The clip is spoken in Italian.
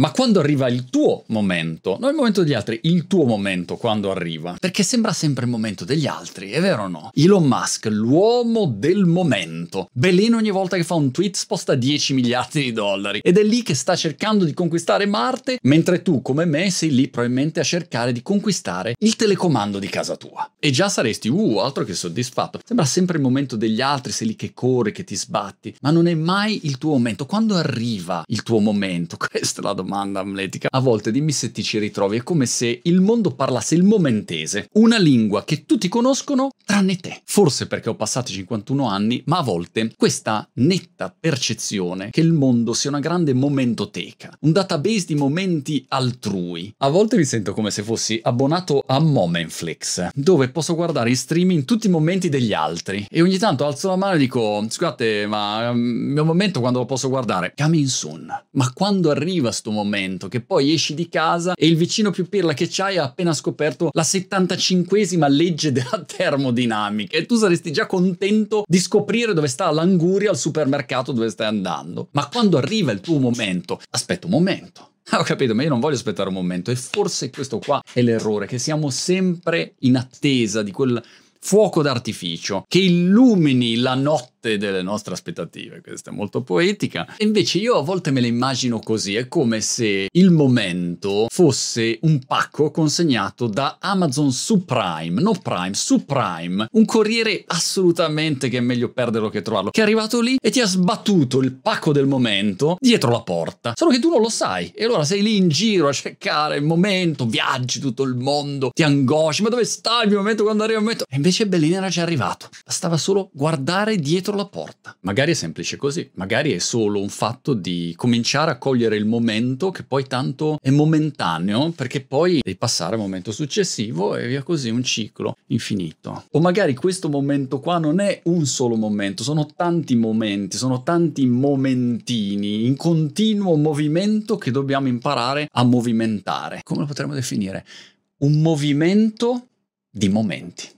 Ma quando arriva il tuo momento, non il momento degli altri, il tuo momento quando arriva, perché sembra sempre il momento degli altri, è vero o no? Elon Musk, l'uomo del momento. Bellino ogni volta che fa un tweet sposta 10 miliardi di dollari ed è lì che sta cercando di conquistare Marte, mentre tu come me sei lì probabilmente a cercare di conquistare il telecomando di casa tua. E già saresti, uh, altro che soddisfatto. Sembra sempre il momento degli altri, sei lì che corri, che ti sbatti, ma non è mai il tuo momento. Quando arriva il tuo momento? Questa è la domanda amletica. A volte dimmi se ti ci ritrovi, è come se il mondo parlasse il momentese, una lingua che tutti conoscono tranne te. Forse perché ho passato 51 anni, ma a volte questa netta percezione che il mondo sia una grande momentoteca, un database di momenti altrui. A volte mi sento come se fossi abbonato a Momentflix, dove posso guardare in streaming tutti i momenti degli altri e ogni tanto alzo la mano e dico scusate ma il mio momento quando lo posso guardare? Coming soon. Ma quando arriva sto momento che poi esci di casa e il vicino più pirla che c'hai ha appena scoperto la 75esima legge della termodinamica e tu saresti già contento di scoprire dove sta l'anguria al supermercato dove stai andando. Ma quando arriva il tuo momento, aspetta un momento. ho capito, ma io non voglio aspettare un momento e forse questo qua è l'errore, che siamo sempre in attesa di quel fuoco d'artificio che illumini la notte delle nostre aspettative. Questa è molto poetica. E invece io a volte me la immagino così, è come se il momento fosse un pacco consegnato da Amazon su Prime, no Prime, su Prime, un corriere assolutamente che è meglio perderlo che trovarlo, che è arrivato lì e ti ha sbattuto il pacco del momento dietro la porta. Solo che tu non lo sai e allora sei lì in giro a cercare il momento, viaggi tutto il mondo, ti angosci, ma dove sta il mio momento quando arriva il momento? E invece Bellini era già arrivato, bastava solo guardare dietro dietro la porta. Magari è semplice così, magari è solo un fatto di cominciare a cogliere il momento che poi tanto è momentaneo perché poi devi passare al momento successivo e via così un ciclo infinito. O magari questo momento qua non è un solo momento, sono tanti momenti, sono tanti momentini in continuo movimento che dobbiamo imparare a movimentare. Come lo potremmo definire? Un movimento di momenti.